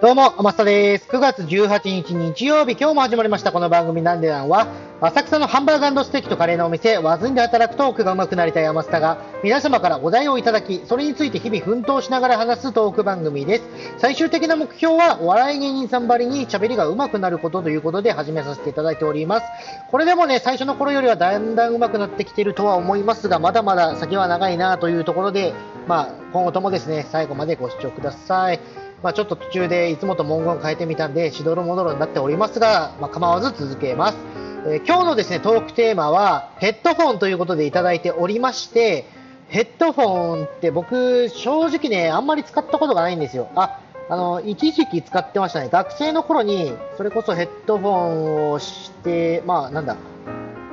どうも、天下です。9月18日日曜日、今日も始まりました。この番組なんでなんは、浅草のハンバーガーステーキとカレーのお店、ワズンで働くトークが上手くなりたい山下が、皆様からお題をいただき、それについて日々奮闘しながら話すトーク番組です。最終的な目標は、お笑い芸人さんばりに喋りが上手くなることということで始めさせていただいております。これでもね、最初の頃よりはだんだん上手くなってきているとは思いますが、まだまだ先は長いなというところで、まあ、今後ともですね、最後までご視聴ください。まあ、ちょっと途中でいつもと文言を変えてみたんで、しどろもどろになっておりますが、まあ、構わず続けます。えー、今日のですね、トークテーマは、ヘッドフォンということでいただいておりまして、ヘッドフォンって僕、正直ね、あんまり使ったことがないんですよ。あ、あの、一時期使ってましたね。学生の頃に、それこそヘッドフォンをして、まあ、なんだ、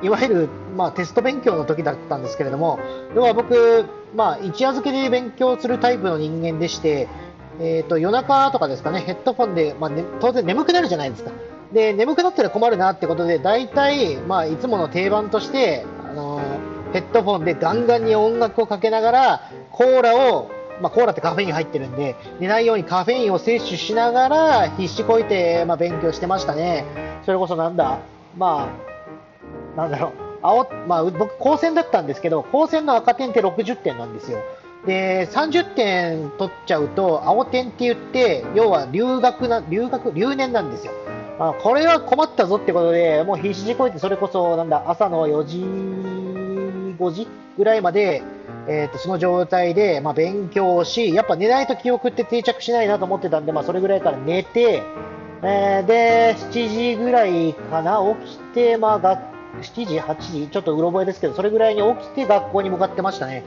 いわゆる、まあ、テスト勉強の時だったんですけれども、要は僕、まあ、一夜漬けで勉強するタイプの人間でして、えーと、夜中とかですかね、ヘッドフォンで、まあね、当然眠くなるじゃないですか。で、眠くなったら困るなってことで、大体、まあ、いつもの定番として、あのー、ヘッドフォンでガンガンに音楽をかけながら、コーラを、まあ、コーラってカフェイン入ってるんで、寝ないようにカフェインを摂取しながら、必死こいて、まあ、勉強してましたね。それこそなんだ、まあ、なんだろう、青、まあ、僕、高専だったんですけど、高専の赤点って60点なんですよ。で30点取っちゃうと青点って言って要は留学な留学留年なんですよ。あこれは困ったぞってことでもう必死にこいてそれこそなんだ朝の4時5時ぐらいまで、えーと、その状態で、まあ、勉強をしやっぱ寝ないと記憶って定着しないなと思ってたんで、まあ、それぐらいから寝て、えー、で7時ぐらいかな起きて、まあ、7時8時ちょっとうろ覚えですけどそれぐらいに起きて学校に向かってましたね。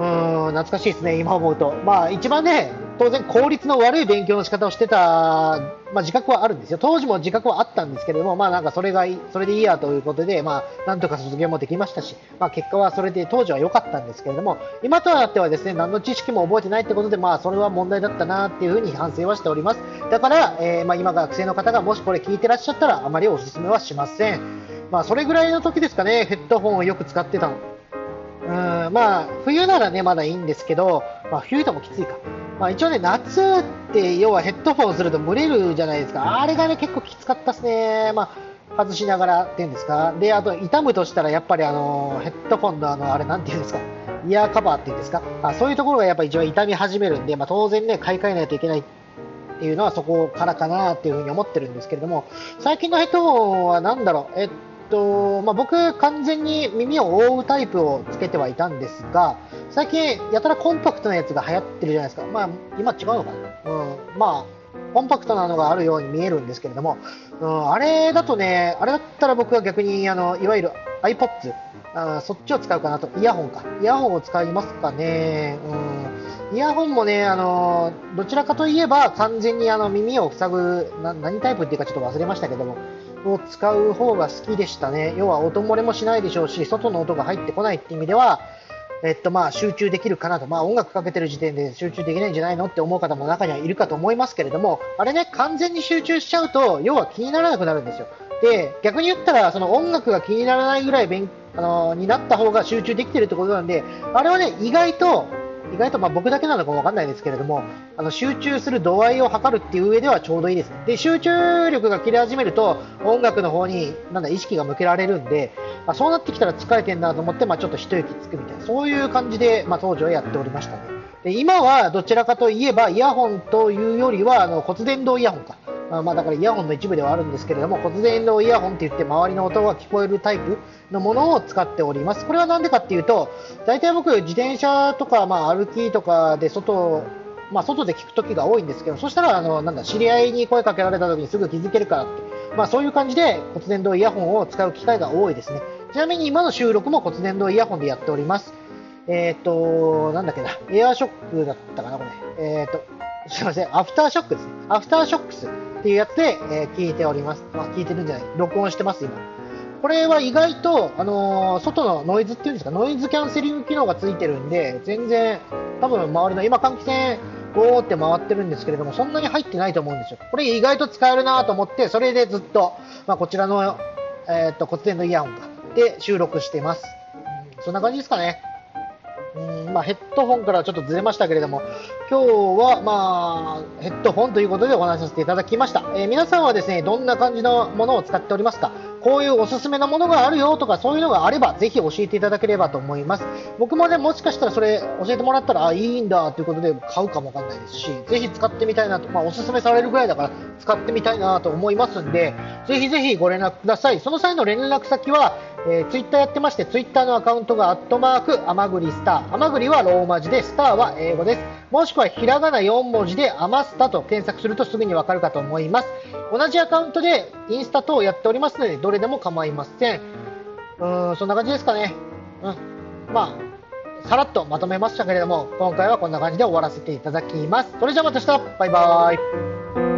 うん、懐かしいですね、今思うと。まあ、一番ね、当然効率の悪い勉強の仕方をしてた、まあ、自覚はあるんですよ。当時も自覚はあったんですけれども、まあ、なんかそれが、それでいいやということで、まあ、なんとか卒業もできましたし、まあ、結果はそれで当時は良かったんですけれども、今となってはですね、何の知識も覚えてないってことで、まあ、それは問題だったなっていうふうに反省はしております。だから、えー、まあ、今学生の方がもしこれ聞いてらっしゃったら、あまりお勧めはしません。まあ、それぐらいの時ですかね、ヘッドホンをよく使ってたの。うんまあ、冬ならね、まだいいんですけど、まあ、冬でもきついか。まあ、一応ね、夏って要はヘッドホンすると蒸れるじゃないですか。あれがね、結構きつかったですね。まあ、外しながらっていうんですか。で、あと、痛むとしたら、やっぱりあの、ヘッドホンのあの、あれなんていうんですか。イヤーカバーっていうんですか。あそういうところがやっぱ一番痛み始めるんで、まあ、当然ね、買い替えないといけないっていうのはそこからかなっていうふに思ってるんですけれども、最近のヘッドホンは何だろう、えっとまあ、僕、完全に耳を覆うタイプをつけてはいたんですが、最近、やたらコンパクトなやつが流行ってるじゃないですか、まあ、今違うのかな、うん、まあ、コンパクトなのがあるように見えるんですけれども、うん、あれだとね、あれだったら僕は逆にあのいわゆる iPods、あそっちを使うかなと、イヤホンか、イヤホンを使いますかね。うん、イヤホンもね、あのどちらかといえば完全にあの耳を塞ぐな、何タイプっていうかちょっと忘れましたけども、を使う方が好きでしたね。要は音漏れもしないでしょうし、外の音が入ってこないって意味では、えっとまあ集中できるかなと、まあ音楽かけてる時点で集中できないんじゃないのって思う方も中にはいるかと思いますけれども、あれね、完全に集中しちゃうと、要は気にならなくなるんですよ。で、逆に言ったら、その音楽が気にならないぐらい勉あのになった方が集中できてるってことなんで、あれはね、意外と意外とまあ僕だけなのかもわかんないですけれども、あの集中する度合いを測るっていう上ではちょうどいいです。で、集中力が切れ始めると、音楽の方になんだ意識が向けられるんで、あそうなってきたら疲れてんなと思って、まあ、ちょっと一息つくみたいな、そういう感じで、まあ、当時はやっておりましたね。で今はどちらかといえば、イヤホンというよりは、あの骨伝導イヤホンか。あまあ、だからイヤホンの一部ではあるんですけれども、骨伝導イヤホンって言って周りの音が聞こえるタイプのものを使っております。これは何でかっていうと、大体僕、自転車とか、まあ、歩きとかで外、まあ、外で聞く時が多いんですけど、そしたら、あの、なんだ、知り合いに声かけられた時にすぐ気づけるからって、まあ、そういう感じで骨伝導イヤホンを使う機会が多いですね。ちなみに今の収録も骨伝導イヤホンでやっております。えっ、ー、と、なんだっけな、エアショックだったかな、これ。えっ、ー、と、すいません、アフターショックですね。アフターショックスっていうやつで、えー、聞いております。まあ、聞いてるんじゃない、録音してます、今。これは意外と、あのー、外のノイズっていうんですか、ノイズキャンセリング機能がついてるんで、全然、多分周りの、今換気扇、ゴーって回ってるんですけれども、そんなに入ってないと思うんですよ。これ意外と使えるなと思って、それでずっと、まあ、こちらの、えー、っと骨伝のイヤホンで収録してます。そんな感じですかね。うんまあ、ヘッドホンからちょっとずれましたけれども、今日は、まあ、ヘッドホンということでお話しさせていただきました。えー皆さんはですね、どんな感じのものを使っておりますか？こういうおすすめのものがあるよとか、そういうのがあれば、ぜひ教えていただければと思います。僕もね、もしかしたらそれ教えてもらったら、あ、いいんだということで買うかもわかんないですし、ぜひ使ってみたいなと、まあ、おすすめされるぐらいだから、使ってみたいなと思いますんで、ぜひぜひご連絡ください。その際の連絡先は、えー、ツイッターやってまして、ツイッターのアカウントがアットマーク、アマグリスター。アマグリはローマ字で、スターは英語です。もしくはひらがな4文字でアマスタと検索するとすぐにわかるかと思います。同じアカウントでインスタ等をやっておりますので、どれでも構いません。うん、そんな感じですかね。うん。まあ、さらっとまとめましたけれども、今回はこんな感じで終わらせていただきます。それじゃあまた明日バイバーイ